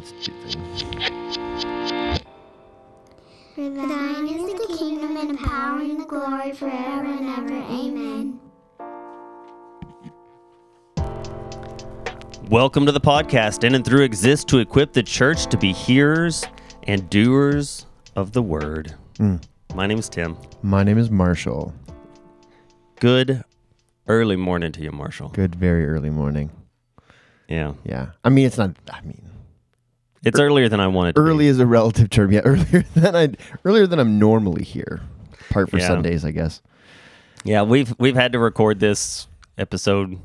thing. For thine is the kingdom and the power and the glory forever and ever. Amen. Welcome to the podcast. In and Through exists to equip the church to be hearers and doers of the word. Hmm. My name is Tim. My name is Marshall. Good early morning to you, Marshall. Good, very early morning. Yeah. Yeah. I mean, it's not. I mean, It's earlier than I wanted early is a relative term. Yeah, earlier than I earlier than I'm normally here. Part for Yeah. Sundays, I guess. Yeah, we've we've had to record this episode.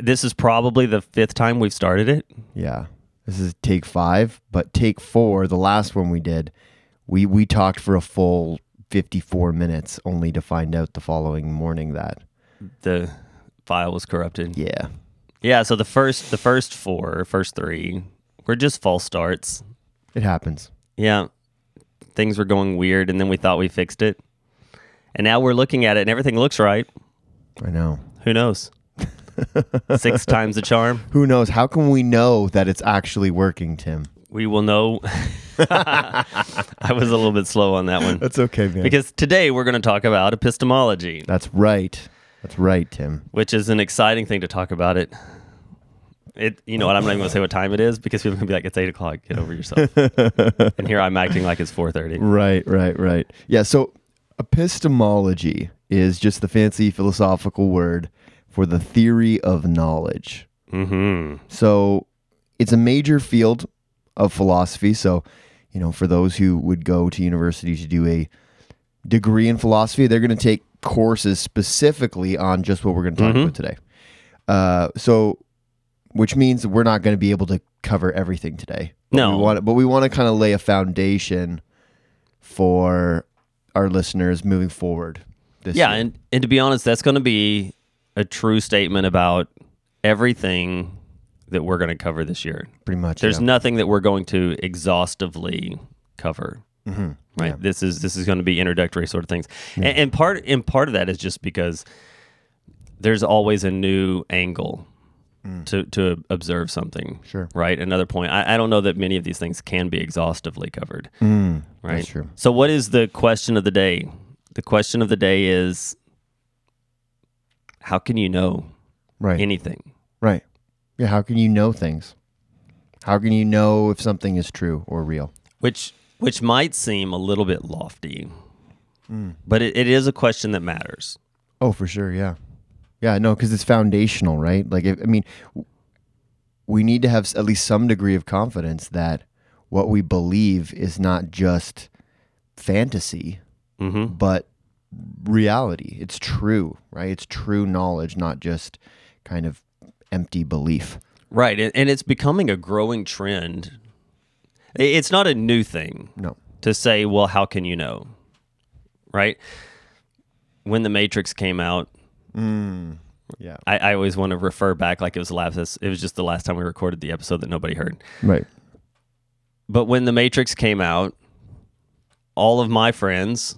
This is probably the fifth time we've started it. Yeah. This is take five, but take four, the last one we did, we we talked for a full 54 minutes, only to find out the following morning that The file was corrupted. yeah, Yeah, so the first the first four, first three, were just false starts. it happens. Yeah. Things were going weird and then we thought we fixed it. And now we're looking at it and everything looks right. I know. Who knows? Six times the charm. Who knows? How can we know that it's actually working, Tim? We will know. I was a little bit slow on that one. That's okay, man. Because today we're going to talk about epistemology, That's right. That's right, Tim. which is an exciting thing to talk about. It, it, you know what? I'm not even going to say what time it is because people can be like, "It's eight o'clock. Get over yourself." and here I'm acting like it's four thirty. Right, right, right. Yeah, so epistemology is just the fancy philosophical word for the theory of knowledge. Mm-hmm. So it's a major field of philosophy. So, you know, for those who would go to university to do a degree in philosophy, they're going to take courses specifically on just what we're going to talk Mhm. about today. Uh, so, which means we're not going to be able to cover everything today. But No. we want, but we want to kind of lay a foundation for our listeners moving forward. This Yeah, year. and and to be honest, that's going to be a true statement about everything that we're going to cover this year. pretty much. There's yeah. nothing that we're going to exhaustively cover. Mhm. Right. Yeah. This is this is going to be introductory sort of things, and, and part and part of that is just because there's always a new angle to to observe something. Mm. Sure. Right. Another point. I, I don't know that many of these things can be exhaustively covered. Mm, Right. That's true. So, what is the question of the day? The question of the day is how can you know Right. anything? Right. Yeah. How can you know things? How can you know if something is true or real? Which which might seem a little bit lofty, Mm. but it, it is a question that matters. Oh, for sure. Yeah. Yeah. No, because it's foundational, right? Like, if, I mean, we need to have at least some degree of confidence that what we believe is not just fantasy, hmm but reality. It's true, right? It's true knowledge, not just kind of empty belief. Right, and, and it's becoming a growing trend. It's not a new thing No. to say, "Well, how can you know?" Right? When the Matrix came out, Mm. Yeah. I, I always want to refer back like it was the last. It was just the last time we recorded the episode that nobody heard. Right. But when The Matrix came out, all of my friends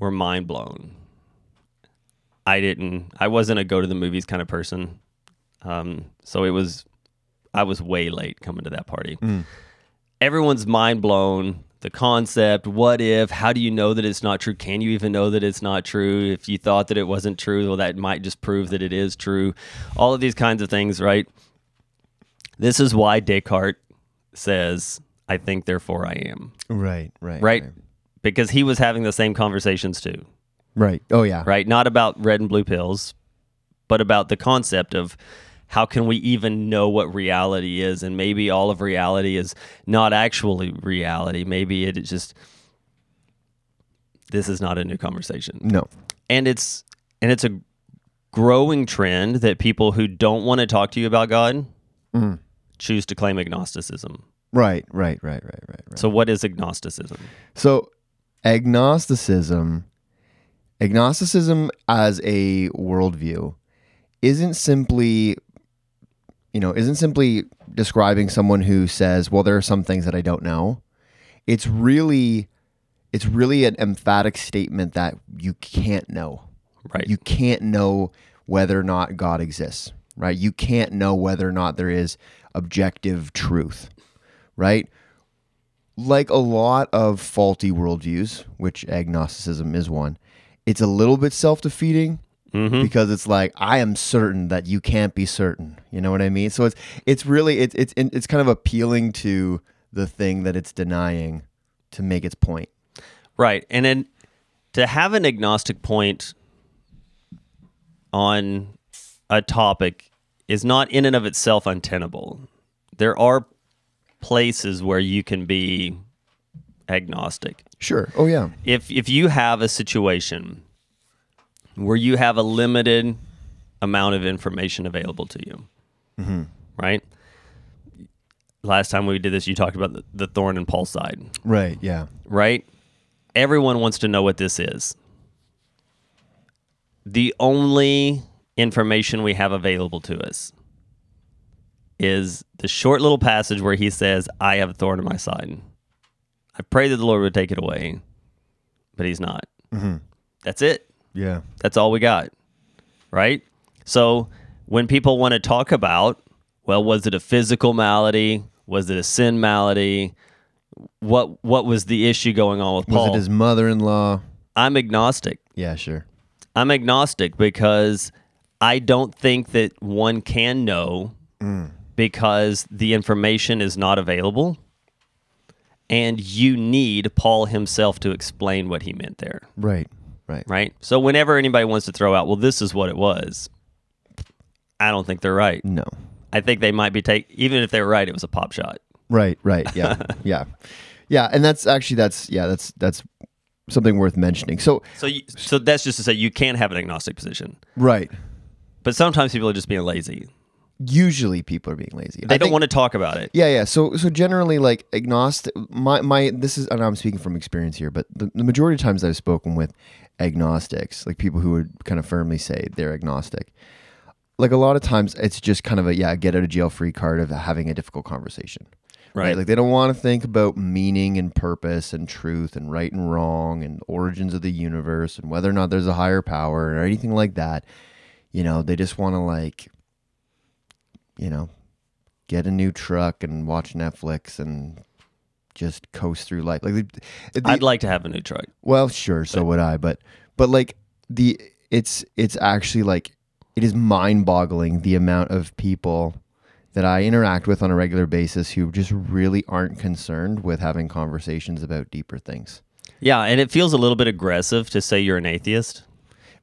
were mind blown. I didn't, I wasn't a go to the movies kind of person. Um, so it was, I was way late coming to that party. Mm. Everyone's mind blown. The concept, what if, how do you know that it's not true? Can you even know that it's not true? If you thought that it wasn't true, well, that might just prove that it is true. All of these kinds of things, right? This is why Descartes says, I think, therefore I am. Right. Right. Right? Because he was having the same conversations too, Right. Oh, yeah. right? Not about red and blue pills, but about the concept of how can we even know what reality is? And maybe all of reality is not actually reality. Maybe it is just, this is not a new conversation. No. And it's, and it's a growing trend that people who don't want to talk to you about God Mm. choose to claim agnosticism. Right. Right. Right. Right. Right. Right. So, what is agnosticism? So, agnosticism, agnosticism as a worldview, isn't simply, you know, isn't simply describing someone who says, "Well, there are some things that I don't know." It's really, it's really an emphatic statement that you can't know. Right. You can't know whether or not God exists. Right. You can't know whether or not there is objective truth. right? Like a lot of faulty worldviews, which agnosticism is one, it's a little bit self defeating Mm-hmm. because it's like I am certain that you can't be certain. You know what I mean? So it's it's really it's it's it's kind of appealing to the thing that it's denying to make its point. Right. And then to have an agnostic point on a topic is not in and of itself untenable. There are places where you can be agnostic. Sure. Oh yeah. If if you have a situation where you have a limited amount of information available to you, mm-hmm. right? Last time we did this, you talked about the, the thorn and Paul's side Right. Yeah. right? Everyone wants to know what this is. The only information we have available to us is the short little passage where he says, I have a thorn in my side. I pray that the Lord would take it away, but he's not. Mm-hmm. That's it. Yeah. That's all we got. Right? So when people want to talk about, well, was it a physical malady? Was it a sin malady? What what was the issue going on with Was Paul? it his mother-in-law? I'm agnostic. Yeah. Sure. I'm agnostic because I don't think that one can know mm. because the information is not available. And you need Paul himself to explain what he meant there Right. Right. right? So whenever anybody wants to throw out, well, this is what it was, I don't think they're right. No. I think they might be take even if they were right, it was a pop shot. Right. Right. Yeah. yeah. Yeah. And that's actually that's yeah that's that's something worth mentioning. So So you, so that's just to say you can't have an agnostic position, right. but sometimes people are just being lazy. Usually people are being lazy. They don't want to talk about it. Yeah, yeah. So so generally like agnostic my my this is and I'm speaking from experience here, but the, the majority of times I've spoken with agnostics, like people who would kind of firmly say they're agnostic. Like a lot of times it's just kind of a yeah, get out of jail free card of having a difficult conversation. Right. Like they don't want to think about meaning and purpose and truth and right and wrong and origins of the universe and whether or not there's a higher power or anything like that. You know, they just want to like you know, get a new truck and watch Netflix and just coast through life. Like, the, I'd like to have a new truck. well, sure, so would I, but but like the it's it's actually like it is mind-boggling the amount of people that I interact with on a regular basis who just really aren't concerned with having conversations about deeper things. Yeah, and it feels a little bit aggressive to say you're an atheist.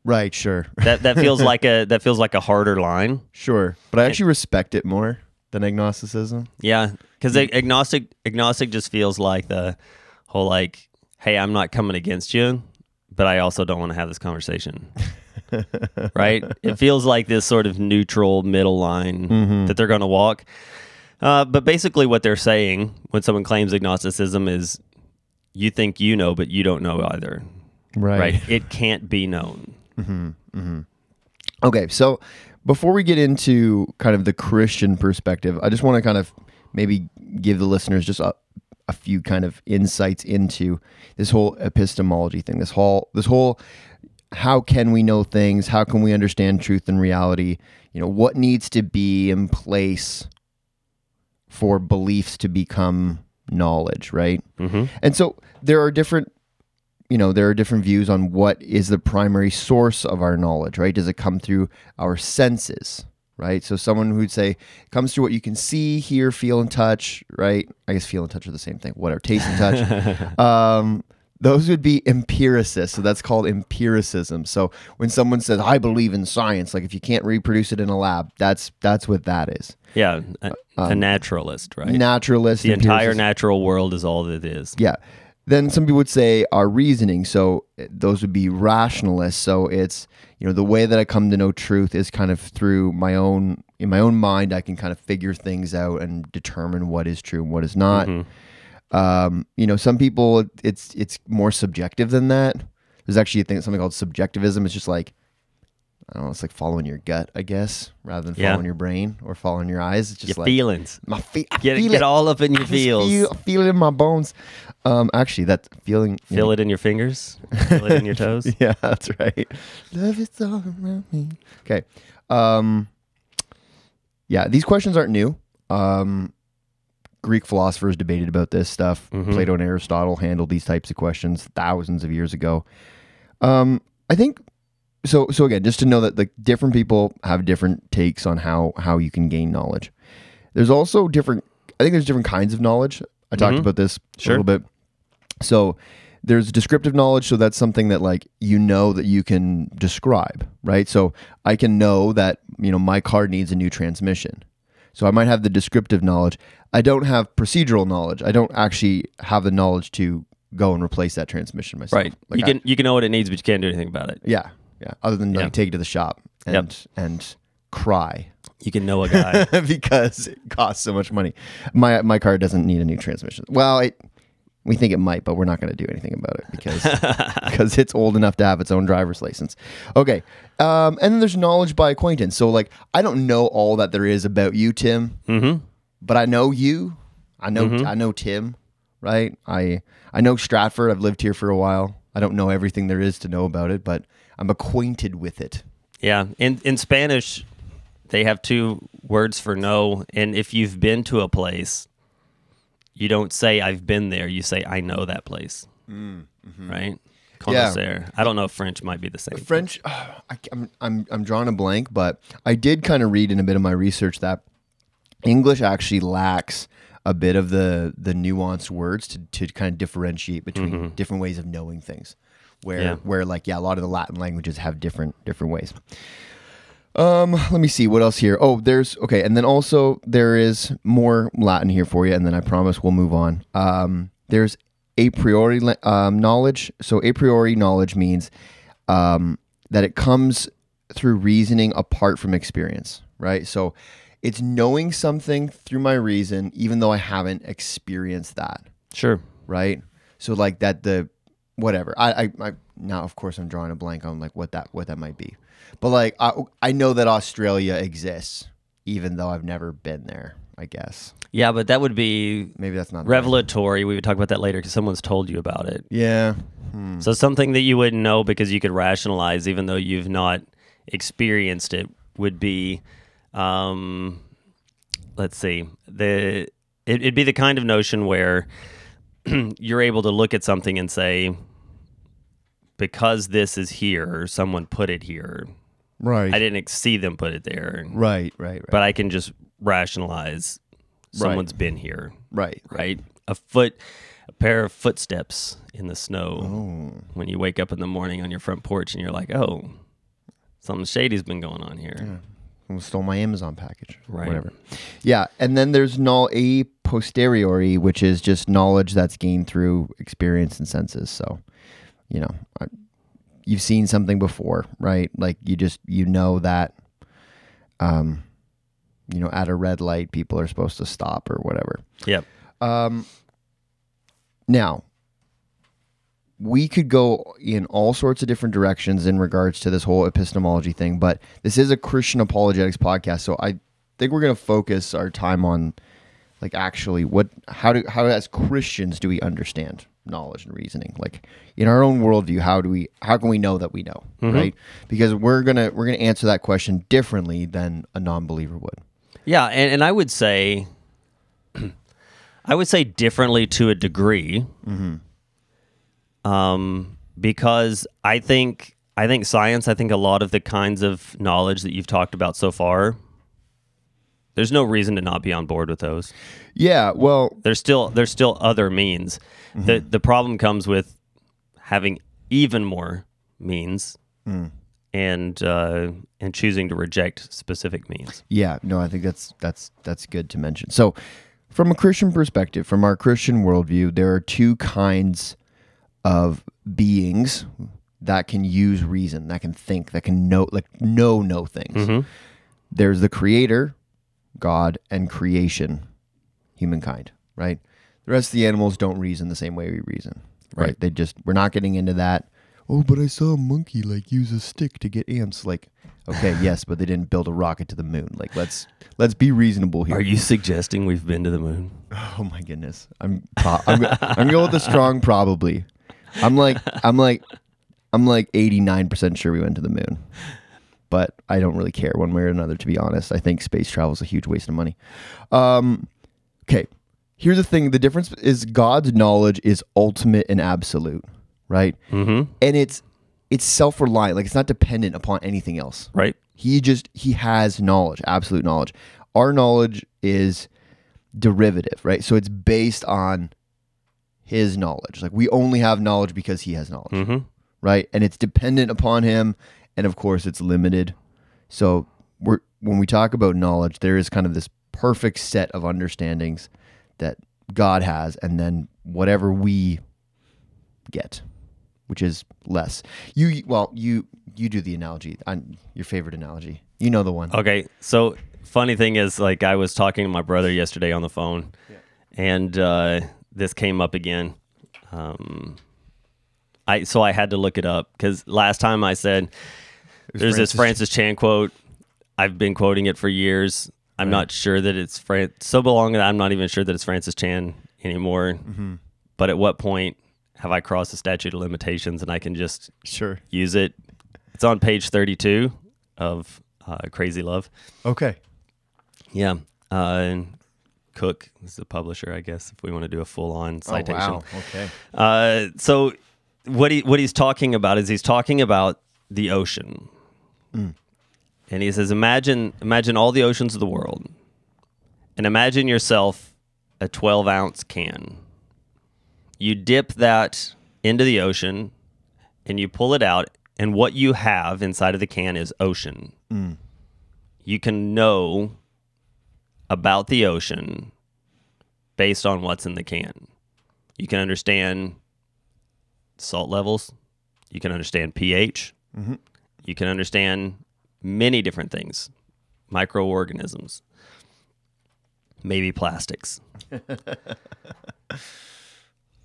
Right, sure. That that feels like a that feels like a harder line. Sure. But I actually respect it more than agnosticism. Yeah, because agnostic agnostic just feels like the whole like, hey, I'm not coming against you, but I also don't want to have this conversation. right? It feels like this sort of neutral middle line mm-hmm. that they're going to walk. Uh, but basically, what they're saying when someone claims agnosticism is, you think you know, but you don't know either. Right? It can't be known. Mm-hmm. Mm-hmm. Okay, so before we get into kind of the Christian perspective, I just want to kind of maybe give the listeners just a, a few kind of insights into this whole epistemology thing. This whole this whole how can we know things? How can we understand truth and reality? You know, what needs to be in place for beliefs to become knowledge, right? hmm And so there are different you know, there are different views on what is the primary source of our knowledge, right? Does it come through our senses, right? So someone who'd say comes through what you can see, hear, feel, and touch, right? I guess feel and touch are the same thing. Whatever, taste and touch. um, those would be empiricists. So that's called empiricism. So when someone says, "I believe in science," like if you can't reproduce it in a lab, that's that's what that is. Yeah, a, a naturalist, right? Naturalist. the entire natural world is all that it is. Yeah. Then some people would say our reasoning. So uh, those would be rationalists. So it's you know the way that I come to know truth is kind of through my own in my own mind. I can kind of figure things out and determine what is true and what is not. Mhm. Um, you know, some people it's it's more subjective than that. There's actually a thing something called subjectivism. It's just like I don't know. It's like following your gut, I guess, rather than Yeah. following your brain or following your eyes. It's just Your like feelings. my feet. I Get, feel get it. all up in your I feels. Feel, feel it in my bones. Um, actually, that feeling. Feel it in your fingers. Feel it in your toes. Yeah, that's right. Love is all around me. Okay. Um, yeah, these questions aren't new. Um, Greek philosophers debated about this stuff. Plato and Aristotle handled these types of questions thousands of years ago. Um, I think so. So again, just to know that like different people have different takes on how how you can gain knowledge. There's also different. I think there's different kinds of knowledge. I talked about this Sure. a little bit. So there's descriptive knowledge. So that's something that like you know that you can describe, right? So I can know that you know my car needs a new transmission. So I might have the descriptive knowledge. I don't have procedural knowledge. I don't actually have the knowledge to go and replace that transmission myself. Right. Like you I- can you can know what it needs, but you can't do anything about it. yeah, yeah. Other than like Yeah. take it to the shop and Yep. and cry You can know a guy. because it costs so much money. My my car doesn't need a new transmission. Well, it we think it might, but we're not going to do anything about it because because it's old enough to have its own driver's license. Okay, um, and then there's knowledge by acquaintance. So like I don't know all that there is about you, Tim, mm-hmm. but I know you. I know I know Tim, right? I I know Stratford. I've lived here for a while. I don't know everything there is to know about it, but I'm acquainted with it. Yeah. In in Spanish, they have two words for know, and if you've been to a place, you don't say I've been there. You say I know that place. Mm, mm-hmm. Right. Yeah. I don't know if French might be the same. French, I, am I'm I'm drawing a blank, but I did kind of read in a bit of my research that English actually lacks a bit of the the nuanced words to, to kind of differentiate between mm-hmm. different ways of knowing things. Where Yeah. where like yeah, a lot of the Latin languages have different different ways. Um, let me see what else here. Oh, there's okay, and then also there is more Latin here for you, and then I promise we'll move on. Um, there's a priori um, knowledge. So a priori knowledge means um, that it comes through reasoning apart from experience, right? So it's knowing something through my reason, even though I haven't experienced that, Sure. right? So like that the whatever. I I, I now of course I'm drawing a blank on like what that what that might be, but like I I know that Australia exists, even though I've never been there. I guess Yeah, but that would be maybe that's not revelatory. We would talk about that later because someone's told you about it. Yeah. So something that you wouldn't know because you could rationalize, even though you've not experienced it, would be, um, let's see, the it, it'd be the kind of notion where you're able to look at something and say, because this is here, someone put it here. Right. I didn't see them put it there, Right. Right. Right. but I can just rationalize someone's been here right. right? A foot, a pair of footsteps in the snow Oh. when you wake up in the morning on your front porch and you're like, oh, something shady's been going on here. Someone stole my Amazon package. Right. Whatever. Yeah, and then there's null a posteriori, which is just knowledge that's gained through experience and senses. So, you know, you've seen something before, right? Like you just you know that, um, you know, at a red light, people are supposed to stop or whatever. Yep. Um, now, we could go in all sorts of different directions in regards to this whole epistemology thing, but this is a Christian apologetics podcast, so I think we're going to focus our time on like actually what how do how as Christians do we understand knowledge and reasoning like in our own worldview how do we how can we know that we know right because we're gonna we're gonna answer that question differently than a non-believer would Yeah, and, and I would say, I would say differently to a degree, um, because I think I think science. I think a lot of the kinds of knowledge that you've talked about so far. There's no reason to not be on board with those. yeah well There's still there's still other means. Mm-hmm. The the problem comes with having even more means hmm. and uh, and choosing to reject specific means. Yeah, no, I think that's that's that's good to mention. So, from a Christian perspective, from our Christian worldview, there are two kinds of beings that can use reason, that can think, that can know, like know know things. Mm-hmm. There's the Creator, God, and creation, humankind. Right. The rest of the animals don't reason the same way we reason. Right. Right. They just we're not getting into that. Oh, but I saw a monkey like use a stick to get ants. Like, okay, yes, but they didn't build a rocket to the moon. Like, let's let's be reasonable here. Are you suggesting we've been to the moon? Oh my goodness, I'm pro- I'm I'm gonna with the strong probably. I'm like I'm like I'm like 89 percent sure we went to the moon, but I don't really care one way or another. To be honest, I think space travel is a huge waste of money. Um, okay, here's the thing: the difference is God's knowledge is ultimate and absolute, right? Mm-hmm. And it's it's self reliant, like it's not dependent upon anything else. Right. He just he has knowledge, absolute knowledge. Our knowledge is derivative, right? So it's based on his knowledge. Like we only have knowledge because he has knowledge, Mm-hmm. right? And it's dependent upon him, and of course it's limited. So we're when we talk about knowledge, there is kind of this perfect set of understandings that God has, and then whatever we get, which is less. You well, you you do the analogy. on your favorite analogy. You know the one. Okay, so funny thing is, like, I was talking to my brother yesterday on the phone, and uh, this came up again. Um, I so I had to look it up because last time I said there's this Francis- Francis Chan quote. I've been quoting it for years. I'm not sure that it's Fran- so long that I'm not even sure that it's Francis Chan anymore. Mm-hmm. But at what point have I crossed the statute of limitations and I can just Sure. use it? It's on page 32 of uh, Crazy Love. Okay. Yeah. Uh, and Cook is the publisher, I guess, if we want to do a full on citation. Oh, wow. Okay. Uh, so what he what he's talking about is he's talking about the ocean, mm. and he says, imagine imagine all the oceans of the world, and imagine yourself a twelve ounce can. You dip that into the ocean, and you pull it out, and what you have inside of the can is ocean. Mm. You can know about the ocean based on what's in the can. You can understand salt levels. You can understand pH. You can understand many different things, microorganisms, maybe plastics.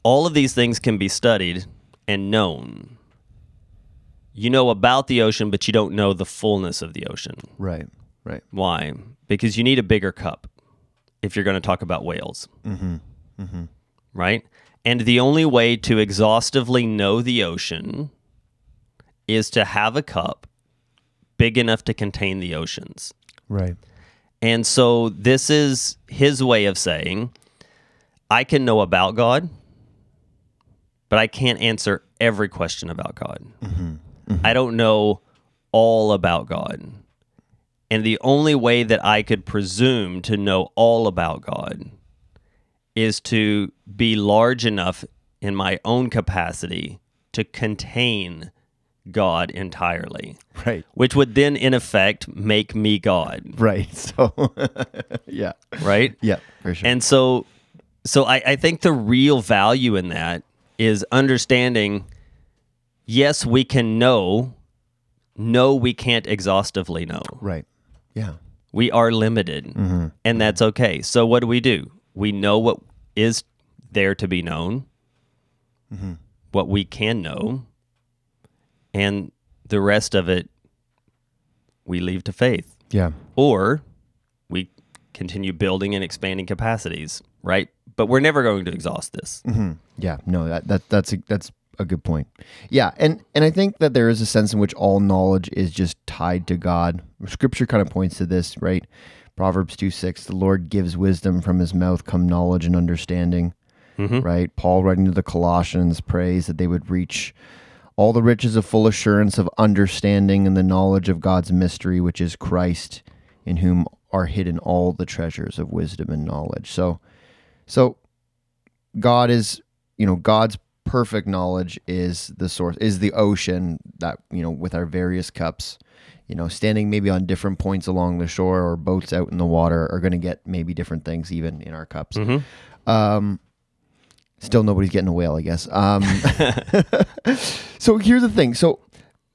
All of these things can be studied and known. You know about the ocean, but you don't know the fullness of the ocean. Right. Right. Why? Because you need a bigger cup if you're going to talk about whales. Mm-hmm. Right? And the only way to exhaustively know the ocean is to have a cup big enough to contain the oceans. Right. And so this is his way of saying, I can know about God, but I can't answer every question about God. Mm-hmm. I mm-hmm. don't know all about God. And the only way that I could presume to know all about God is to be large enough in my own capacity to contain God entirely, Right. which would then, in effect, make me God, Right. So, yeah. right? Yeah, for sure. And so, so I, I think the real value in that is understanding. Yes, we can know. No, we can't exhaustively know. right. Yeah. We are limited, mm-hmm. and mm-hmm. that's okay. So, what do we do? We know what is there to be known, mm-hmm. what we can know, and the rest of it we leave to faith Yeah. or we continue building and expanding capacities, right? But we're never going to exhaust this. Mm-hmm. Yeah, no, that, that that's a, that's a good point. Yeah, and and I think that there is a sense in which all knowledge is just tied to God. Scripture kind of points to this, right? Proverbs two six: The Lord gives wisdom; from His mouth come knowledge and understanding. Mm-hmm. Right? Paul, writing to the Colossians, prays that they would reach all the riches of full assurance of understanding and the knowledge of God's mystery, which is Christ, in whom are hidden all the treasures of wisdom and knowledge. So, so God is, you know, God's perfect knowledge is the source, is the ocean that, you know, with our various cups, you know, standing maybe on different points along the shore or boats out in the water are going to get maybe different things even in our cups. Um, still nobody's getting a whale, I guess. Um, so here's the thing. So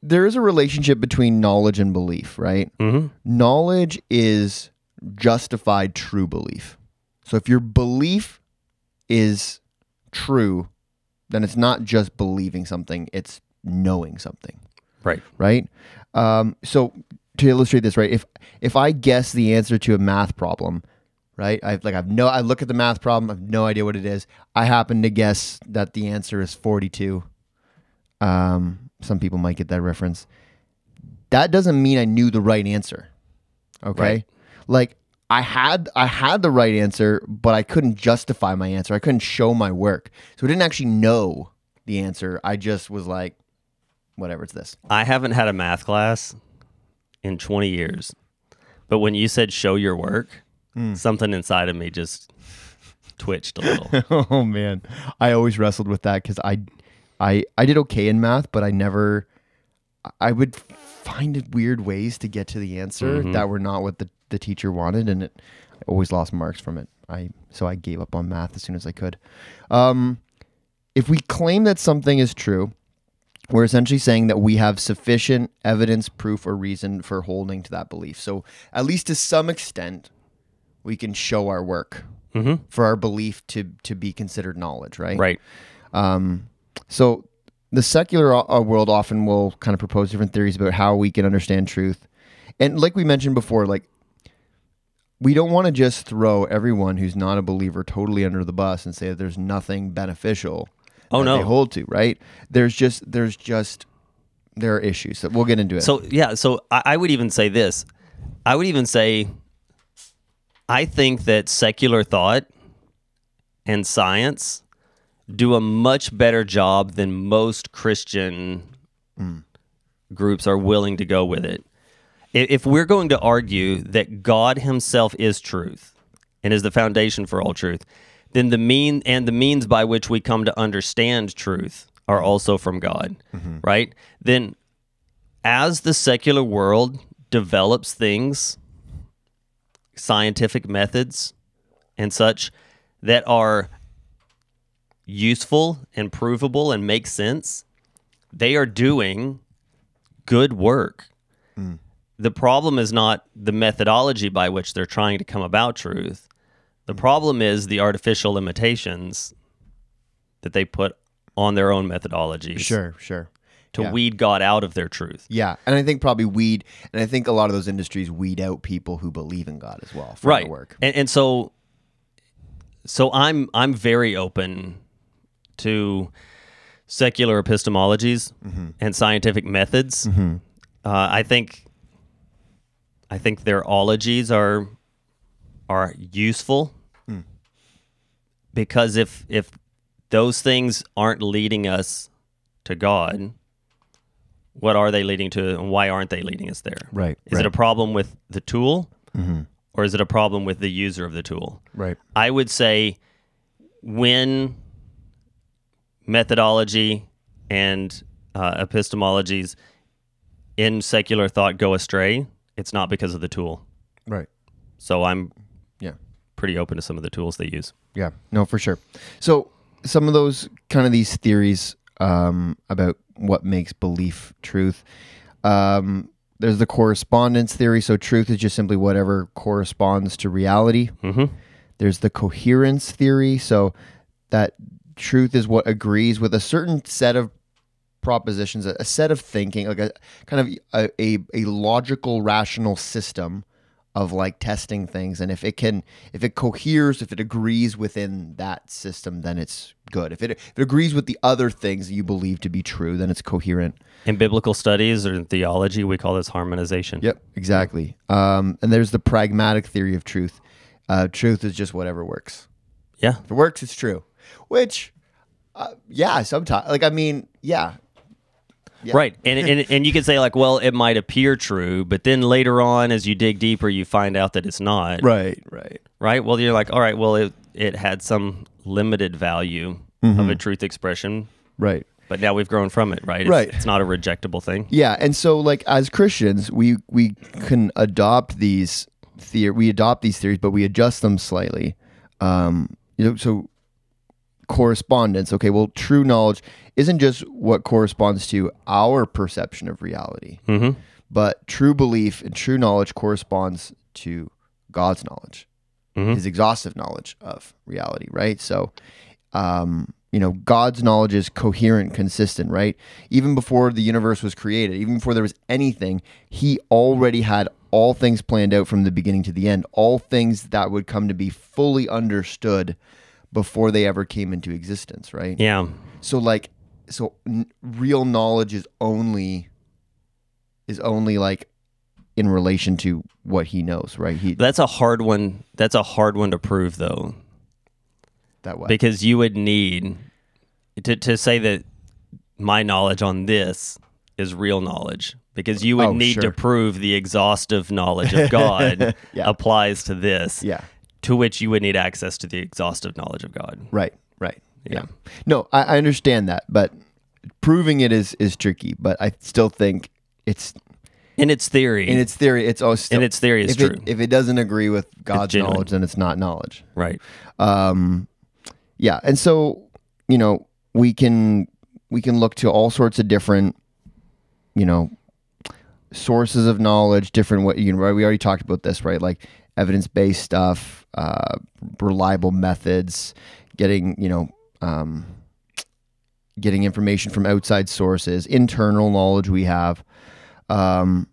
there is a relationship between knowledge and belief, right? Mm-hmm. knowledge is justified true belief. So if your belief is true, then it's not just believing something, it's knowing something, Right. right? Um, so to illustrate this, right, if if I guess the answer to a math problem, right, I've like I've no I look at the math problem, I have no idea what it is. I happen to guess that the answer is 42. Um, some people might get that reference. That doesn't mean I knew the right answer. Okay. Right. Like I had I had the right answer, but I couldn't justify my answer. I couldn't show my work. So I didn't actually know the answer. I just was like, whatever, it's this. I haven't had a math class in 20 years. But when you said show your work, Hmm. something inside of me just twitched a little. oh man, I always wrestled with that because I, I, I did okay in math, but I never, I would find weird ways to get to the answer that were not what the, the teacher wanted, and it I always lost marks from it. I so I gave up on math as soon as I could. Um, if we claim that something is true, we're essentially saying that we have sufficient evidence, proof, or reason for holding to that belief. So at least to some extent, we can show our work Mhm. for our belief to to be considered knowledge, right? right. Um, so the secular uh, world often will kind of propose different theories about how we can understand truth, and like we mentioned before, like we don't want to just throw everyone who's not a believer totally under the bus and say that there's nothing beneficial. Oh, no. they hold to right. There's just there's just there are issues that we'll get into it. So yeah, so I, I would even say this. I would even say I think that secular thought and science do a much better job than most Christian hmm. groups are willing to go with it. If we're going to argue that God himself is truth and is the foundation for all truth, then the mean and the means by which we come to understand truth are mm-hmm. also from God, mm-hmm. right? Then as the secular world develops things, scientific methods and such that are useful and provable and make sense, they are doing good work. Mm. The problem is not the methodology by which they're trying to come about truth. The problem is the artificial limitations that they put on their own methodologies sure, sure. to Yeah. weed God out of their truth. Yeah, and I think probably weed, and I think a lot of those industries weed out people who believe in God as well from right their work. And, and so so i'm i'm very open to secular epistemologies Mm-hmm. and scientific methods uh, i think i think their ologies are are useful Hmm. because if if those things aren't leading us to god what are they leading to and why aren't they leading us there Right, is it a problem with the tool or is it a problem with the user of the tool? Right. I would say when methodology and uh, epistemologies in secular thought go astray, it's not because of the tool. Right. So I'm. Pretty open to some of the tools they use. Yeah, no, for sure. So some of those kind of these theories um, about what makes belief truth. Um, there's the correspondence theory. So truth is just simply whatever corresponds to reality. hmm There's the coherence theory. So that truth is what agrees with a certain set of propositions, a, a set of thinking, like a kind of a, a, a logical, rational system of like testing things. And if it can, if it coheres, if it agrees within that system, then it's good. If it, if it agrees with the other things that you believe to be true, then it's coherent. In biblical studies or in theology, we call this harmonization. Yep, exactly. Um, and there's the pragmatic theory of truth. Uh, truth is just whatever works. Yeah. If it works, it's true. Which, uh, yeah, sometimes. Like, I mean, yeah. Yeah. Right. And, and and you can say like, well, it might appear true, but then later on as you dig deeper you find out that it's not. Right, right. right? Well, you're like, all right, well, it, it had some limited value of a truth expression, Right. but now we've grown from it, right? It's, Right. It's not a rejectable thing. Yeah, and so like as Christians, we we can adopt these theory, we adopt these theories, but we adjust them slightly. Um, you know, so correspondence. Okay, well, true knowledge isn't just what corresponds to our perception of reality, Mm-hmm. but true belief and true knowledge corresponds to God's knowledge, Mhm. His exhaustive knowledge of reality. Right. So, um, you know, God's knowledge is coherent, consistent, right? Even before the universe was created, even before there was anything, He already had all things planned out from the beginning to the end, all things that would come to be fully understood before they ever came into existence, right? Yeah. So, like, so n- real knowledge is only is only like in relation to what he knows, right? He That's a hard one. That's a hard one to prove, though, that way. because you would need to to say that my knowledge on this is real knowledge. Because you would Oh, need sure. to prove the exhaustive knowledge of God Yeah. applies to this. yeah. To which you would need access to the exhaustive knowledge of God. Right. Right. Yeah. No, I, I understand that, but proving it is is tricky. But I still think it's In its theory, in its theory. It's always still, in its theory is if true. It, if it doesn't agree with God's knowledge, then it's not knowledge. right. Um, yeah, and so you know we can we can look to all sorts of different you know sources of knowledge, different what you know. right, We already talked about this, right? Like evidence based stuff, uh, reliable methods, getting you know. Um, getting information from outside sources, internal knowledge we have. Um,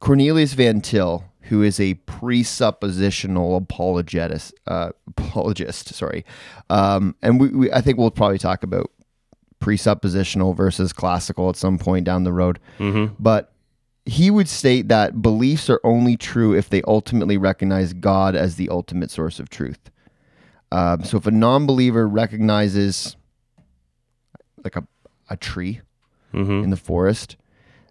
Cornelius Van Til, who is a presuppositional apologist, uh, apologist, sorry, um, and we, we, I think we'll probably talk about presuppositional versus classical at some point down the road. Mm-hmm. But he would state that beliefs are only true if they ultimately recognize God as the ultimate source of truth. Um, so if a non-believer recognizes like a, a tree Mm-hmm. in the forest,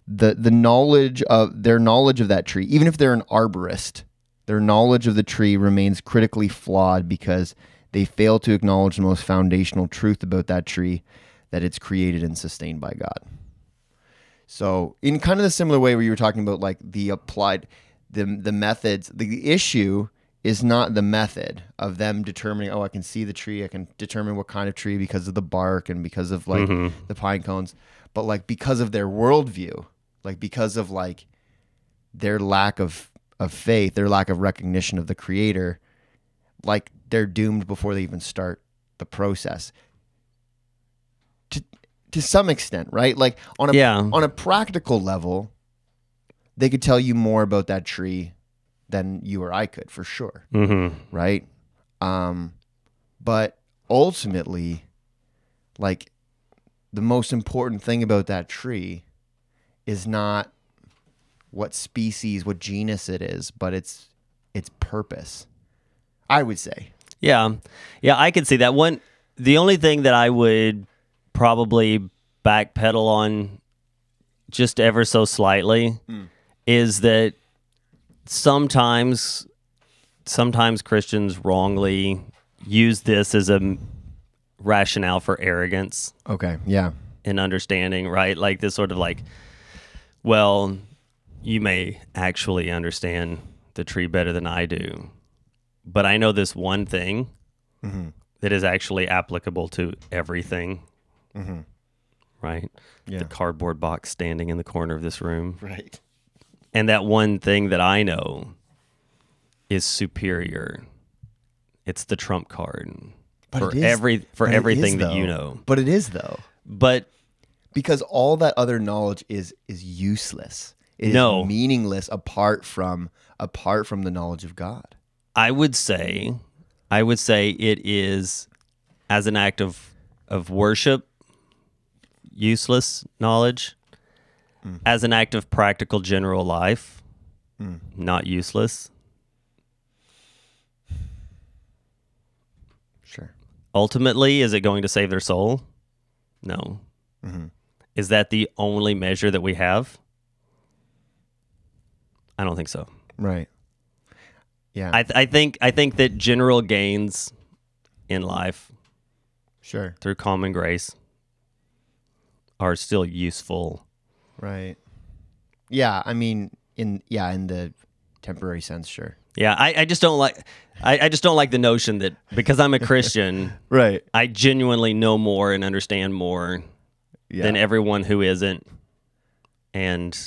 the the knowledge of their knowledge of that tree, even if they're an arborist, their knowledge of the tree remains critically flawed because they fail to acknowledge the most foundational truth about that tree, that it's created and sustained by God. So, in kind of the similar way where you were talking about like the applied the the methods, the issue is not the method of them determining, oh, I can see the tree, I can determine what kind of tree because of the bark and because of like mm-hmm. the pine cones, but like because of their worldview, like because of like their lack of of faith, their lack of recognition of the creator, like they're doomed before they even start the process. To to some extent, right? Like on a Yeah. on a practical level, they could tell you more about that tree than you or I could for sure, Mm-hmm. right? Um, but ultimately, like the most important thing about that tree is not what species, what genus it is, but its its purpose. I would say. Yeah. Yeah, I could see that. One the only thing that I would probably backpedal on just ever so slightly is that sometimes sometimes Christians wrongly use this as a rationale for arrogance Okay. Yeah. and understanding, right? Like this sort of like, well, you may actually understand the tree better than I do, but I know this one thing mm-hmm. that is actually applicable to everything, mm-hmm. right? Yeah. The cardboard box standing in the corner of this room. Right. And that one thing that I know is superior. It's the trump card But for is- every for everything is, that you know. But it is though. But because all that other knowledge is is useless. It is No. meaningless apart from apart from the knowledge of God. I would say, I would say it is as an act of of worship, useless knowledge. Mm-hmm. As an act of practical general life, mm. not useless. Sure. Ultimately, is it going to save their soul? No. Mm-hmm. Is that the only measure that we have? I don't think so. Right. Yeah. I, th- I think I think that general gains in life sure. through common grace are still useful. Right. Yeah, I mean in yeah, in the temporary sense, sure. Yeah, I, I just don't like I, I just don't like the notion that because I'm a Christian, Right. I genuinely know more and understand more Yeah. than everyone who isn't. And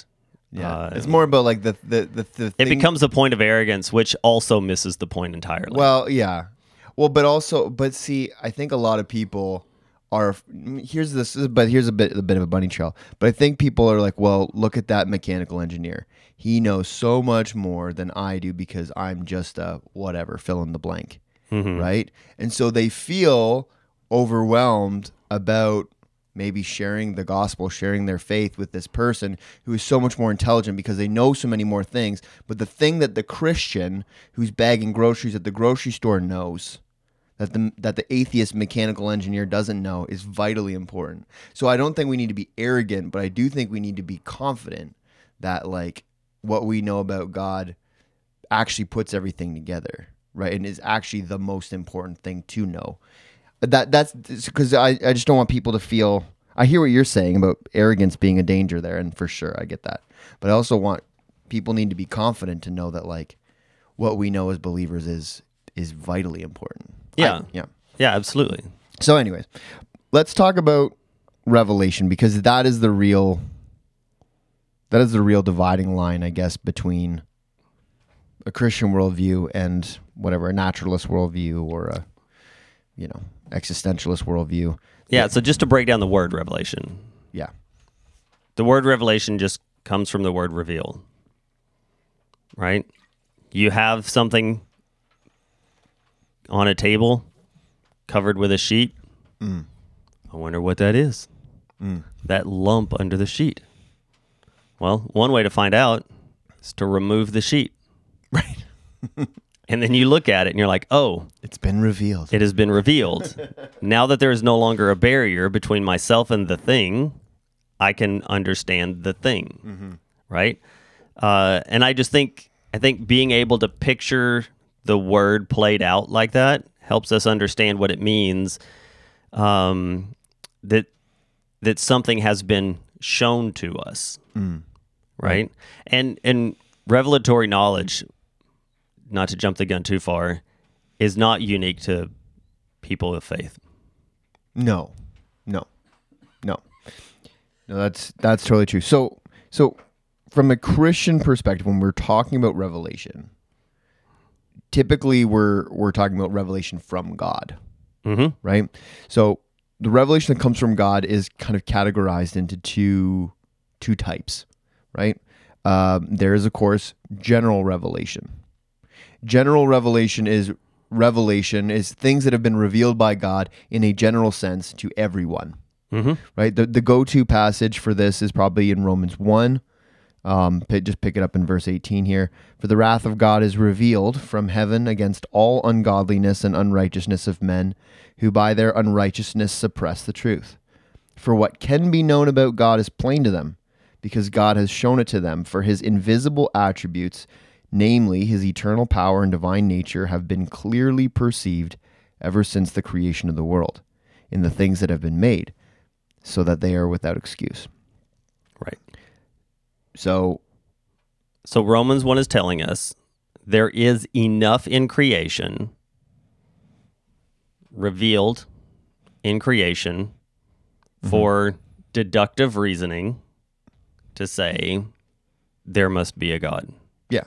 yeah. uh, it's more about like the the the, the it becomes a point of arrogance, which also misses the point entirely. Well, yeah. Well, but also, but see, I think a lot of people are. Here's this, but here's a bit, a bit of a bunny trail. But I think people are like, well, look at that mechanical engineer. He knows so much more than I do because I'm just a whatever, fill in the blank, Mhm. right? And so they feel overwhelmed about maybe sharing the gospel, sharing their faith with this person who is so much more intelligent because they know so many more things. But the thing that the Christian who's bagging groceries at the grocery store knows that the that the atheist mechanical engineer doesn't know is vitally important. So I don't think we need to be arrogant, but I do think we need to be confident that like what we know about God actually puts everything together, right? And is actually the most important thing to know. That that's because I, I just don't want people to feel I hear what you're saying about arrogance being a danger there, and for sure I get that. But I also want people need to be confident to know that like what we know as believers is is vitally important. I- Yeah. yeah. Yeah, absolutely. So, anyways, let's talk about Revelation because that is the real that is the real dividing line, I guess, between a Christian worldview and whatever a naturalist worldview or a you know existentialist worldview. Yeah, so just to break down the word revelation. Yeah, The word revelation just comes from the word reveal. Right? You have something on a table covered with a sheet. Mm. I wonder what that is. Mm. That lump under the sheet. Well, one way to find out is to remove the sheet. right. And then you look at it and you're like, oh, It's been revealed. it has been revealed. now that there is no longer a barrier between myself and the thing, I can understand the thing, mm-hmm. right? Uh, and I just think I think being able to picture the word played out like that helps us understand what it means. Um, that that something has been shown to us, right? And and revelatory knowledge not to jump the gun too far, is not unique to people of faith. No, no, no, no. That's that's totally true. So, so from a Christian perspective, when we're talking about revelation, typically we're we're talking about revelation from God, Mm-hmm. right? So the revelation that comes from God is kind of categorized into two two types, right? Um, there is, of course, general revelation. General revelation is revelation is things that have been revealed by God in a general sense to everyone. Mm-hmm. Right. The the go to passage for this is probably in Romans one. Um, just pick it up in verse 18 here. For the wrath of God is revealed from heaven against all ungodliness and unrighteousness of men, who by their unrighteousness suppress the truth. For what can be known about God is plain to them, because God has shown it to them. For his invisible attributes, namely his eternal power and divine nature, have been clearly perceived ever since the creation of the world, in the things that have been made, so that they are without excuse. So, So Romans 1 is telling us there is enough in creation revealed in creation for deductive reasoning to say there must be a God. yeah,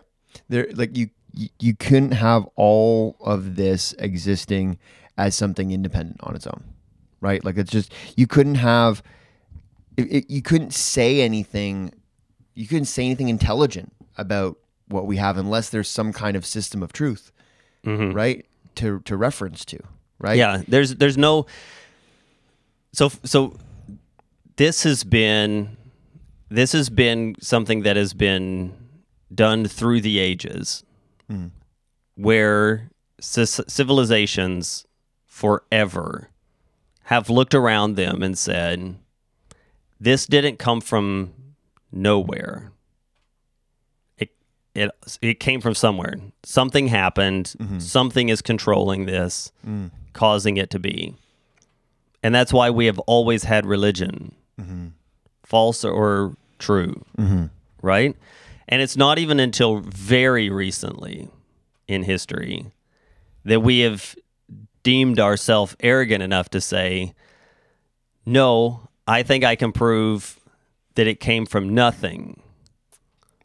there like you you- you couldn't have all of this existing as something independent on its own, right? Like it's just you couldn't have it, it, you couldn't say anything you couldn't say anything intelligent about what we have unless there's some kind of system of truth, mm-hmm. right? To to reference to, right? Yeah, there's there's no so so this has been this has been something that has been done through the ages hmm. where ci- civilizations forever have looked around them and said this didn't come from nowhere. It it it came from somewhere. Something happened. Mm-hmm. Something is controlling this mm. causing it to be. And that's why we have always had religion. Mm-hmm. False or true. Mm-hmm. Right? And it's not even until very recently in history that we have deemed ourselves arrogant enough to say no i think i can prove that it came from nothing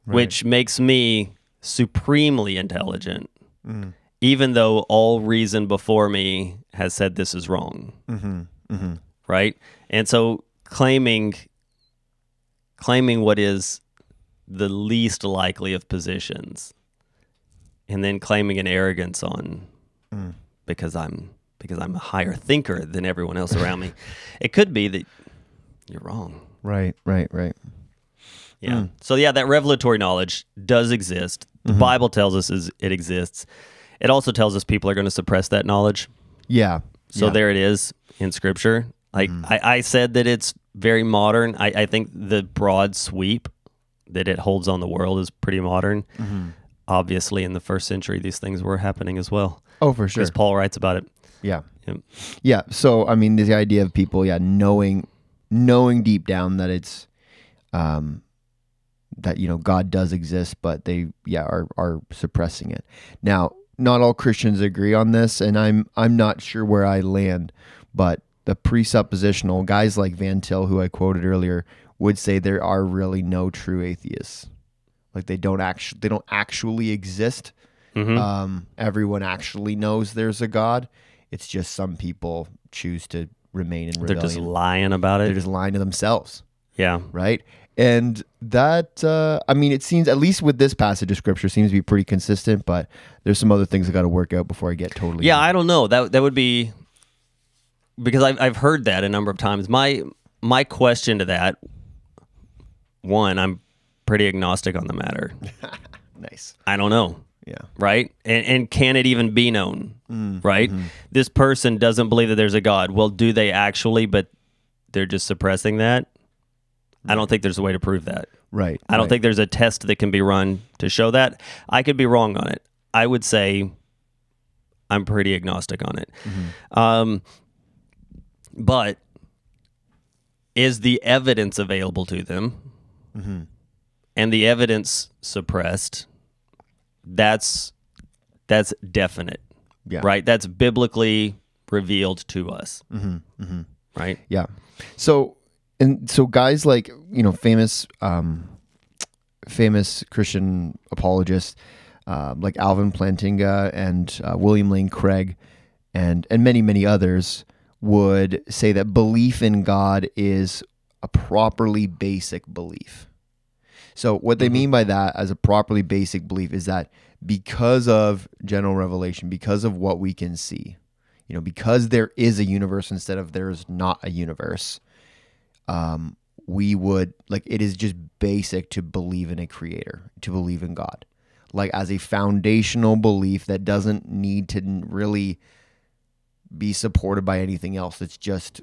which makes me supremely intelligent mm. even though all reason before me has said this is wrong. Mm-hmm. Mm-hmm. Right? And so claiming claiming what is the least likely of positions and then claiming an arrogance on mm. because i'm because i'm a higher thinker than everyone else around me it could be that you're wrong. Right, right, right. Yeah. Hmm. So yeah, that revelatory knowledge does exist. The mm-hmm. Bible tells us is it exists. It also tells us people are going to suppress that knowledge. Yeah. So yeah. there it is in Scripture. Like mm-hmm. I, I said that it's very modern. I, I think the broad sweep that it holds on the world is pretty modern. Mm-hmm. Obviously, in the first century, these things were happening as well. Oh, for sure. Because Paul writes about it. Yeah. Yeah. So I mean, the idea of people, yeah, knowing, knowing deep down that it's, um, that you know God does exist, but they, yeah, are are suppressing it. Now, not all Christians agree on this, and I'm I'm not sure where I land, but the presuppositional guys like Van Til, who I quoted earlier, would say there are really no true atheists. Like they don't actually they don't actually exist. Mhm. Um, everyone actually knows there's a God. It's just some people choose to remain in rebellion. They're just lying about it. They're just lying to themselves, yeah. right? And that, uh, I mean, it seems at least with this passage of scripture seems to be pretty consistent. But there's some other things I got to work out before I get totally. Yeah, I don't know. That that would be because I've I've heard that a number of times. My my question to that one, I'm pretty agnostic on the matter. nice. I don't know. Yeah. right? And, and can it even be known, mm, right? Mm-hmm. This person doesn't believe that there's a God. Well, do they actually? But they're just suppressing that. I don't think there's a way to prove that. Right. I don't right. think there's a test that can be run to show that. I could be wrong on it. I would say I'm pretty agnostic on it. Mm-hmm. Um, but is the evidence available to them mm-hmm. and the evidence suppressed? That's that's definite, Yeah. right? That's biblically revealed to us, right? Yeah. So and so guys like, you know, famous um famous Christian apologists uh, like Alvin Plantinga and uh, William Lane Craig and and many many others would say that belief in God is a properly basic belief. So what they mean by that as a properly basic belief is that because of general revelation, because of what we can see, you know, because there is a universe instead of there's not a universe, um, we would like it is just basic to believe in a creator, to believe in God, like as a foundational belief that doesn't need to really be supported by anything else. It's just,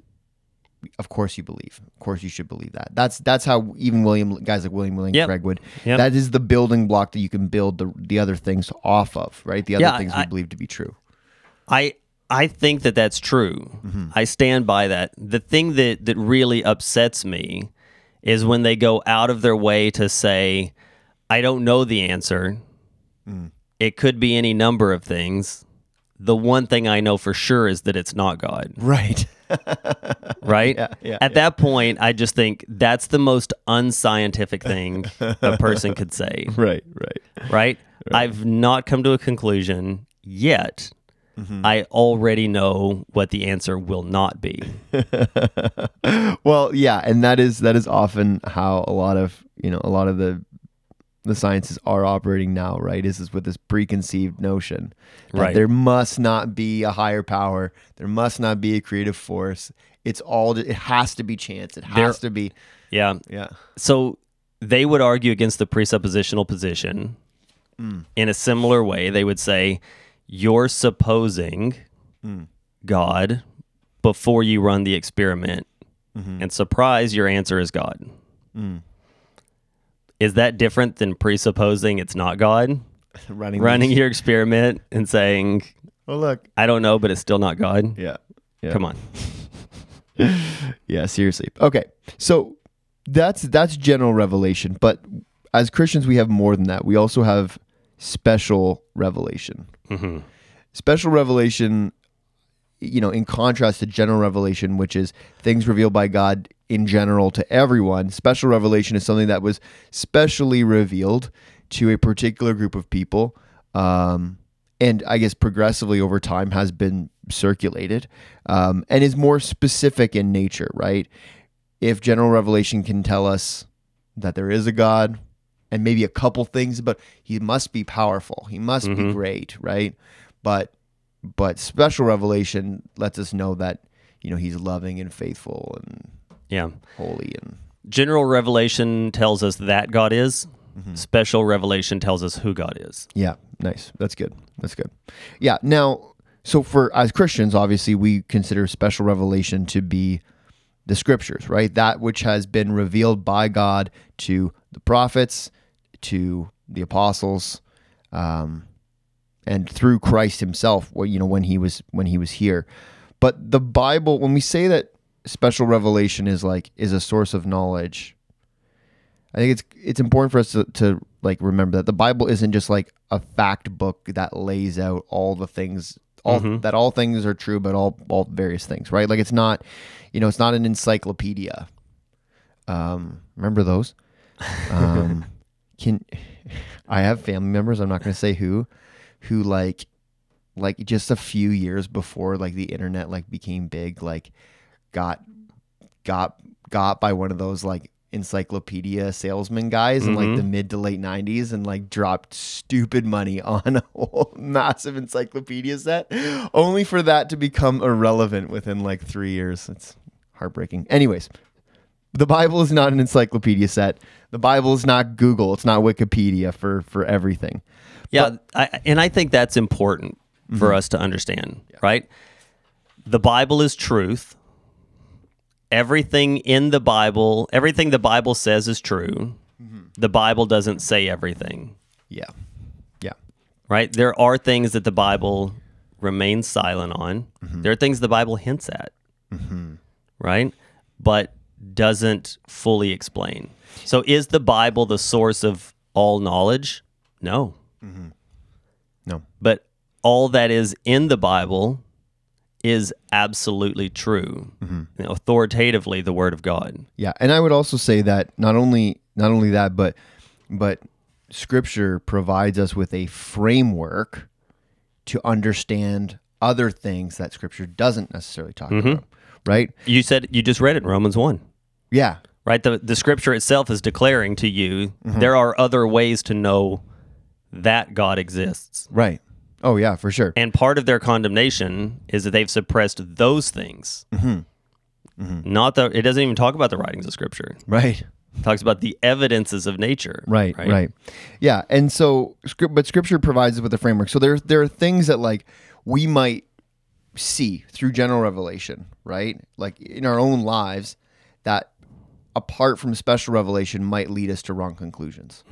of course you believe. Of course you should believe that. That's that's how even William guys like William William Yep. Craig would. Yep. That is the building block that you can build the the other things off of, right? The other Yeah, things we believe to be true. I I think that that's true. Mm-hmm. I stand by that. The thing that that really upsets me is when they go out of their way to say, "I don't know the answer. Mm. It could be any number of things." The one thing I know for sure is that it's not God, Right. right? Yeah, yeah, At that point, I just think that's the most unscientific thing a person could say right. Right. right? I've not come to a conclusion yet. Mm-hmm. I already know what the answer will not be. well, yeah, and that is that is often how a lot of you know a lot of the the sciences are operating now, right? Is is with this preconceived notion that Right. there must not be a higher power, there must not be a creative force. It's all it has to be chance. It has There- to be Yeah. yeah. So they would argue against the presuppositional position Mm. in a similar way. They would say, You're supposing Mm. God before you run the experiment. Mm-hmm. And surprise, your answer is God. Mm. Is that different than presupposing it's not God? running Running these- your experiment and saying, Oh look. I don't know, but it's still not God? Yeah. Yeah. Come on. yeah, seriously. Okay. So that's that's general revelation, but as Christians we have more than that. We also have special revelation. hmm Special revelation you know, in contrast to general revelation, which is things revealed by God in general to everyone, special revelation is something that was specially revealed to a particular group of people. Um, and I guess progressively over time has been circulated um, and is more specific in nature, right? If general revelation can tell us that there is a God and maybe a couple things about he must be powerful, he must be Mhm. great, right? But but special revelation lets us know that you know he's loving and faithful and Yeah. holy and General revelation tells us that God is. Special revelation tells us who God is. Yeah, nice. That's good. That's good. Yeah. Now, so for as Christians, obviously, we consider special revelation to be the scriptures, right? That which has been revealed by God to the prophets, to the apostles, um, and through Christ Himself. You know, when He was when He was here. But the Bible, when we say that special revelation is like is a source of knowledge, I think it's it's important for us to, to like remember that the Bible isn't just like a fact book that lays out all the things all that all things are true but all all various things, right? Like it's not you know, it's not an encyclopedia. Um remember those? Um can I have family members, I'm not going to say who, who like like just a few years before like the internet like became big like got got got by one of those like encyclopedia salesman guys in like the mm-hmm. mid to late 90s and like dropped stupid money on a whole massive encyclopedia set only for that to become irrelevant within like 3 years. It's heartbreaking. Anyways the bible is not an encyclopedia set. The bible is not google. It's not wikipedia for for everything Yeah, I, and I think that's important for mm-hmm. us to understand, right? The Bible is truth. Everything in the Bible, everything the Bible says is true. Mm-hmm. The Bible doesn't say everything, yeah yeah right? There are things that the Bible remains silent on. Mm-hmm. There are things the Bible hints at, right? But doesn't fully explain. So is the Bible the source of all knowledge? No. No but all that is in the Bible is absolutely true, Mm-hmm. You know, authoritatively the Word of God. Yeah, and I would also say that not only not only that, but but Scripture provides us with a framework to understand other things that Scripture doesn't necessarily talk about. Right? You said you just read it in Romans one, Yeah, right? The the Scripture itself is declaring to you Mm-hmm. there are other ways to know that God exists, right. Oh yeah, for sure. and part of their condemnation is that they've suppressed those things. Mm-hmm. Not that It doesn't even talk about the writings of Scripture. Right. It talks about the evidences of nature. Right, right, Yeah, and so but scripture provides us with a framework. So there, there are things that like we might see through general revelation, right? Like in our own lives, that apart from special revelation might lead us to wrong conclusions,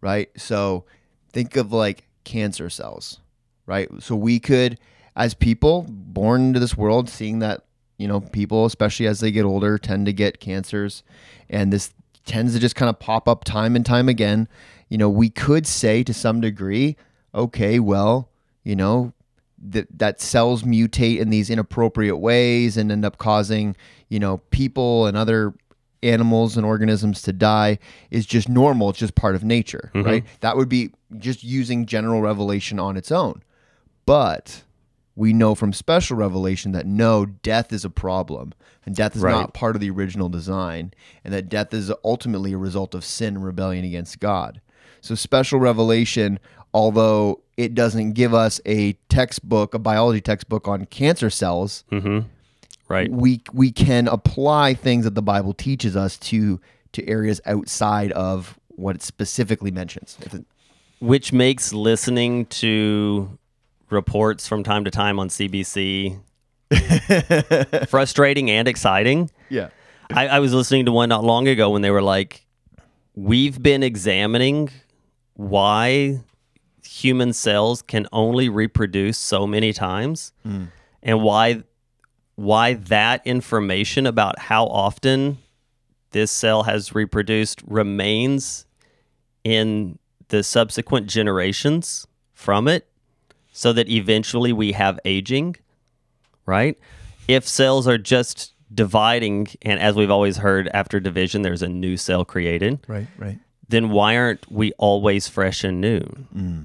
right? So think of like cancer cells, right? So we could, as people born into this world, seeing that you know people, especially as they get older, tend to get cancers, and this tends to just kind of pop up time and time again. You know, we could say to some degree, okay, well, you know, that that cells mutate in these inappropriate ways and end up causing, you know, people and other animals and organisms to die is just normal. It's just part of nature, mm-hmm. right? That would be just using general revelation on its own. But we know from special revelation that no, death is a problem, and death is Right. not part of the original design, and that death is ultimately a result of sin and rebellion against God. So, special revelation, although it doesn't give us a textbook, a biology textbook on cancer cells, mm-hmm. Right. we we can apply things that the Bible teaches us to to areas outside of what it specifically mentions. If it- which makes listening to reports from time to time on CBC frustrating and exciting. yeah. I, I was listening to one not long ago when they were like, "We've been examining why human cells can only reproduce so many times, hmm. and why why that information about how often this cell has reproduced remains in the subsequent generations from it, so that eventually we have aging." right? If cells are just dividing, and as we've always heard, after division, there's a new cell created, Right. Right. then why aren't we always fresh and new? Mm.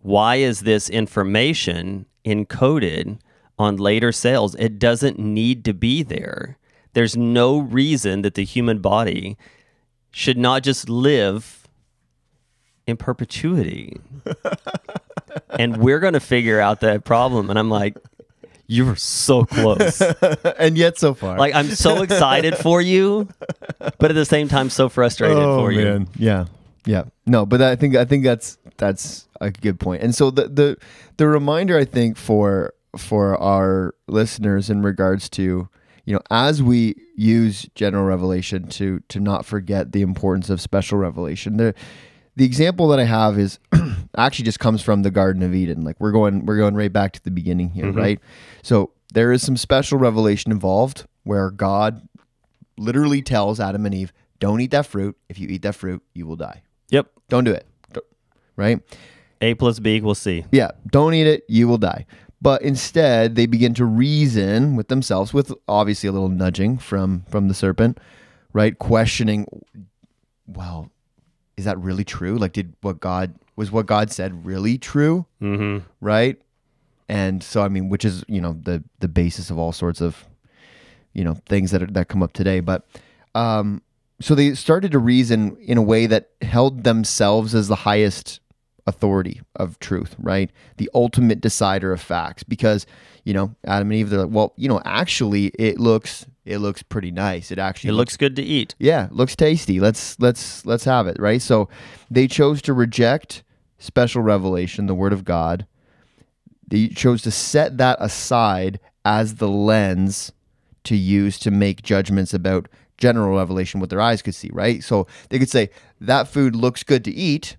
Why is this information encoded on later cells? It doesn't need to be there. There's no reason that the human body should not just live in perpetuity. and we're going to figure out that problem. And I'm like, You were so close. and yet so far. like I'm so excited for you, but at the same time so frustrated oh, for you. Yeah. Yeah. No, but I think I think that's that's a good point. And so the the the reminder I think for for our listeners in regards to you know as we use general revelation to to not forget the importance of special revelation. The the example that I have is actually just comes from the Garden of Eden. Like we're going we're going right back to the beginning here, mm-hmm. right? So there is some special revelation involved where God literally tells Adam and Eve, "Don't eat that fruit. If you eat that fruit, you will die. Yep. Don't do it." Don't- Right? A plus B equals C. Yeah, don't eat it, you will die. But instead, they begin to reason with themselves, with obviously a little nudging from from the serpent, right? Questioning, well, is that really true? Like, did what God was what God said really true? Mm-hmm. right? And so, I mean, which is you know the the basis of all sorts of you know things that are, that come up today. But um, so they started to reason in a way that held themselves as the highest authority of truth, right? The ultimate decider of facts, because you know Adam and Eve, they're like, well, you know, actually, it looks it looks pretty nice. It actually It looks good to eat. yeah, looks tasty. Let's let's let's have it, right? So they chose to reject special revelation, the word of God. They chose to set that aside as the lens to use to make judgments about general revelation what their eyes could see, right? So they could say that food looks good to eat,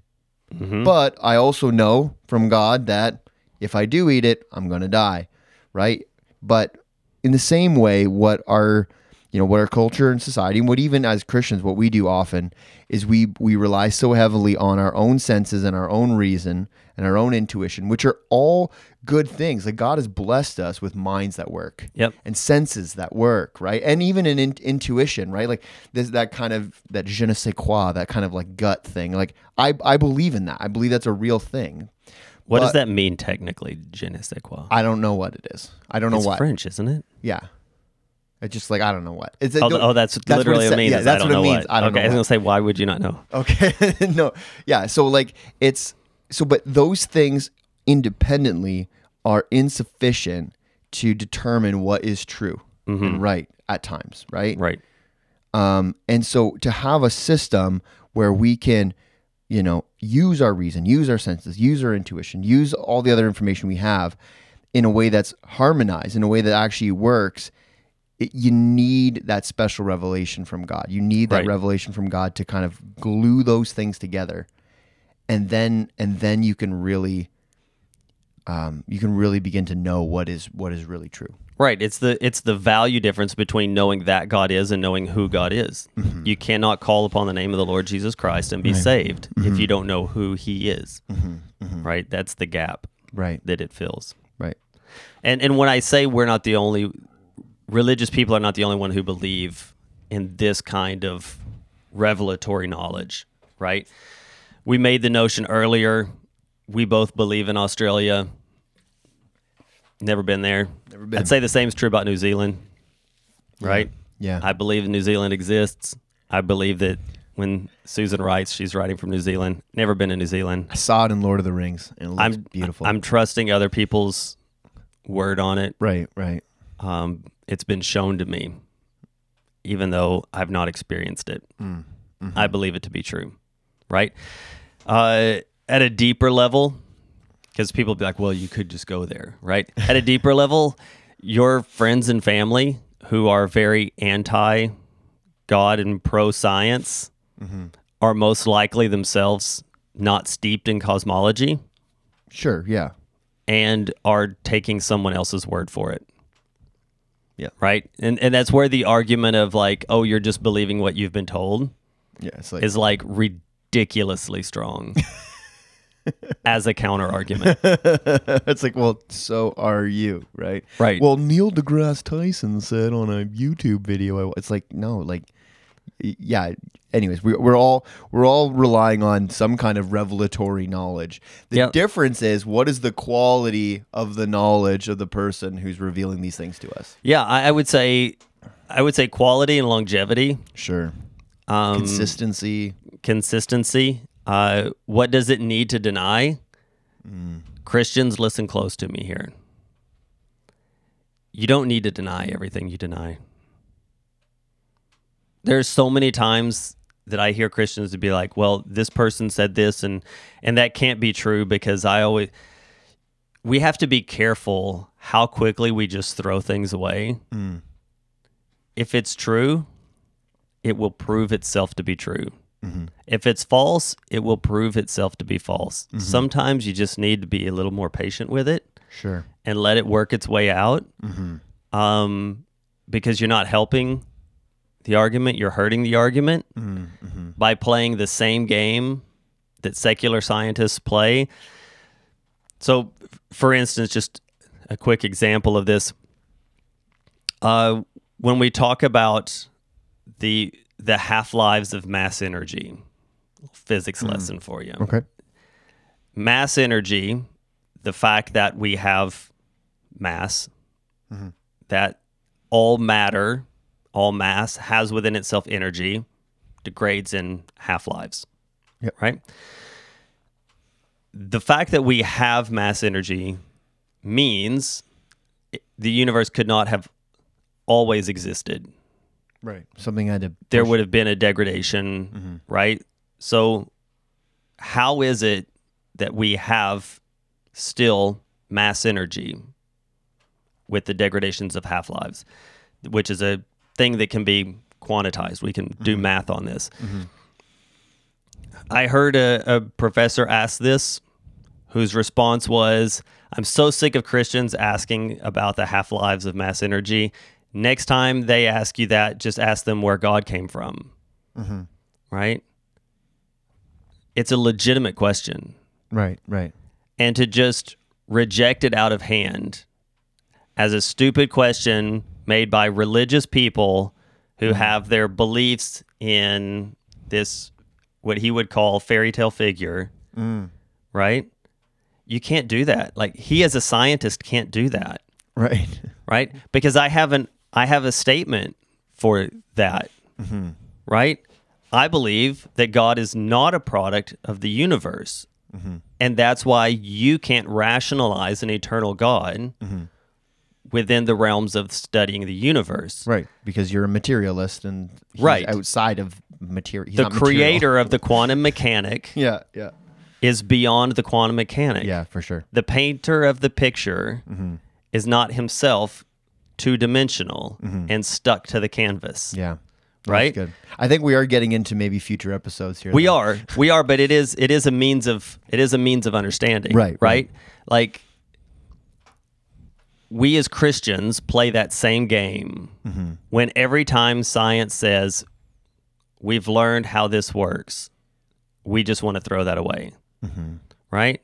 Mm-hmm. but I also know from God that if I do eat it, I'm going to die, right? But in the same way, what our you know what our culture and society, and what even as Christians, what we do often is we we rely so heavily on our own senses and our own reason and our own intuition, which are all good things. Like God has blessed us with minds that work, Yep. and senses that work, right? And even an in- intuition, right? Like this that kind of that je ne sais quoi, that kind of like gut thing. Like I I believe in that. I believe that's a real thing. What does that mean technically? Je ne sais quoi. I don't know what it is. I don't know it's what. French, isn't it? Yeah. It's just like I don't know what. It's Oh, oh that's, what literally it what it means. Yeah, that's I don't what it know means. what. I don't okay, I was know. gonna say, why would you not know? Okay. no. Yeah. So like it's so, but those things independently are insufficient to determine what is true and right at times. Right. Right. Um, and so to have a system where we can, you know, use our reason, use our senses, use our intuition, use all the other information we have in a way that's harmonized, in a way that actually works, it, you need that special revelation from God. You need that Right. revelation from God to kind of glue those things together. And then and then you can really um, you can really begin to know what is what is really true. Right. It's the it's the value difference between knowing that God is and knowing who God is. Mm-hmm. You cannot call upon the name of the Lord Jesus Christ and be saved Mm-hmm. if you don't know who He is. Right. That's the gap Right. that it fills. Right. And and when I say we're not the only religious people are not the only one who believe in this kind of revelatory knowledge, right? We made the notion earlier. We both believe in Australia. Never been there. Never been. I'd say the same is true about New Zealand, right? Yeah. I believe New Zealand exists. I believe that when Susan writes, she's writing from New Zealand. Never been to New Zealand. I saw it in Lord of the Rings and it looks I'm beautiful. I'm trusting other people's word on it. right, right. um, it's been shown to me, even though I've not experienced it. Mm, mm-hmm. I believe it to be true, right? Uh, at a deeper level, because people be like, "Well, you could just go there," right? At a deeper level, your friends and family who are very anti God and pro science Mm-hmm. are most likely themselves not steeped in cosmology Sure, yeah. and are taking someone else's word for it. Yeah. Right? And and that's where the argument of like, oh, you're just believing what you've been told Yeah, it's like is like ridiculously strong as a counter argument. it's like, well, so are you, right? Right. Well, Neil deGrasse Tyson said on a YouTube video, it's like, no, like, yeah. Anyways, we, we're all we're all relying on some kind of revelatory knowledge. The Yep. difference is what is the quality of the knowledge of the person who's revealing these things to us. Yeah, I, I would say I would say quality and longevity, Sure, um, consistency. consistency. Uh, what does it need to deny? Mm. Christians, listen close to me here. you don't need to deny everything you deny. There's so many times that I hear Christians to be like, "Well, this person said this and and that can't be true because I always we have to be careful how quickly we just throw things away. If it's true, it will prove itself to be true. If it's false, it will prove itself to be false. Sometimes you just need to be a little more patient with it Sure. and let it work its way out um, because you're not helping the argument, you're hurting the argument by playing the same game that secular scientists play. So, for instance, just a quick example of this. Uh, when we talk about the the half lives of mass energy, physics hmm. lesson for you Okay. mass energy, the fact that we have mass, mm-hmm. that all matter, all mass has within itself energy, degrades in half lives. Yep. Right? The fact that we have mass energy means the universe could not have always existed Right. Something I had to. there would have been a degradation, mm-hmm. right? So, how is it that we have still mass energy with the degradations of half lives, which is a thing that can be quantized? We can do mm-hmm. math on this. Mm-hmm. I heard a, a professor ask this, whose response was, I'm so sick of Christians asking about the half lives of mass energy. Next time they ask you that, just ask them where God came from. Mm-hmm. Right? It's a legitimate question. Right. Right. And to just reject it out of hand as a stupid question made by religious people who mm-hmm. have their beliefs in this, what he would call fairy tale figure, mm. right? You can't do that. Like he, as a scientist, can't do that Right. right? Because I have an I have a statement for that, mm-hmm. right? I believe that God is not a product of the universe, mm-hmm. and that's why you can't rationalize an eternal God mm-hmm. within the realms of studying the universe. Right. Because you're a materialist and he's Right. outside of material. The creator of the quantum mechanic Yeah. Yeah. is beyond the quantum mechanic. Yeah. For sure. The painter of the picture is not himself two dimensional and stuck to the canvas. Yeah. That's Right? good. I think we are getting into maybe future episodes here. We though. are, we are, but it is it is a means of it is a means of understanding, Right, Right, like we as Christians play that same game Mm-hmm. when every time science says we've learned how this works, we just want to throw that away, Mm-hmm. right?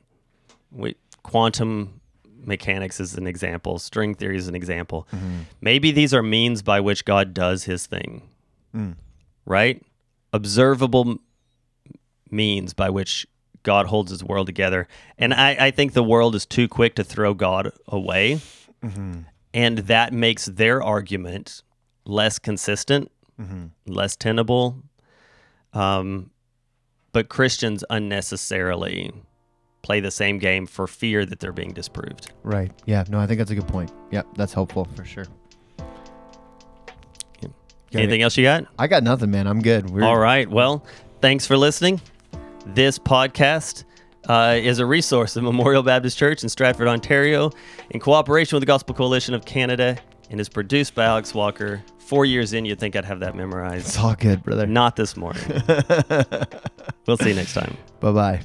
We quantum mechanics is an example, string theory is an example. Mm-hmm. Maybe these are means by which God does His thing, Mm. right? Observable means by which God holds his world together. And I, I think the world is too quick to throw God away. And that makes their argument less consistent, less tenable. Um, but Christians unnecessarily play the same game for fear that they're being disproved. Right. Yeah. No, I think that's a good point. Yep. That's helpful for sure. Got Anything else you got? I got nothing, man. I'm good. We're, All right. Well, thanks for listening. This podcast uh, is a resource of Memorial Baptist Church in Stratford, Ontario, in cooperation with the Gospel Coalition of Canada, and is produced by Alex Walker. Four years in, you'd think I'd have that memorized. It's all good, brother. Not this morning. we'll see you next time. Bye bye.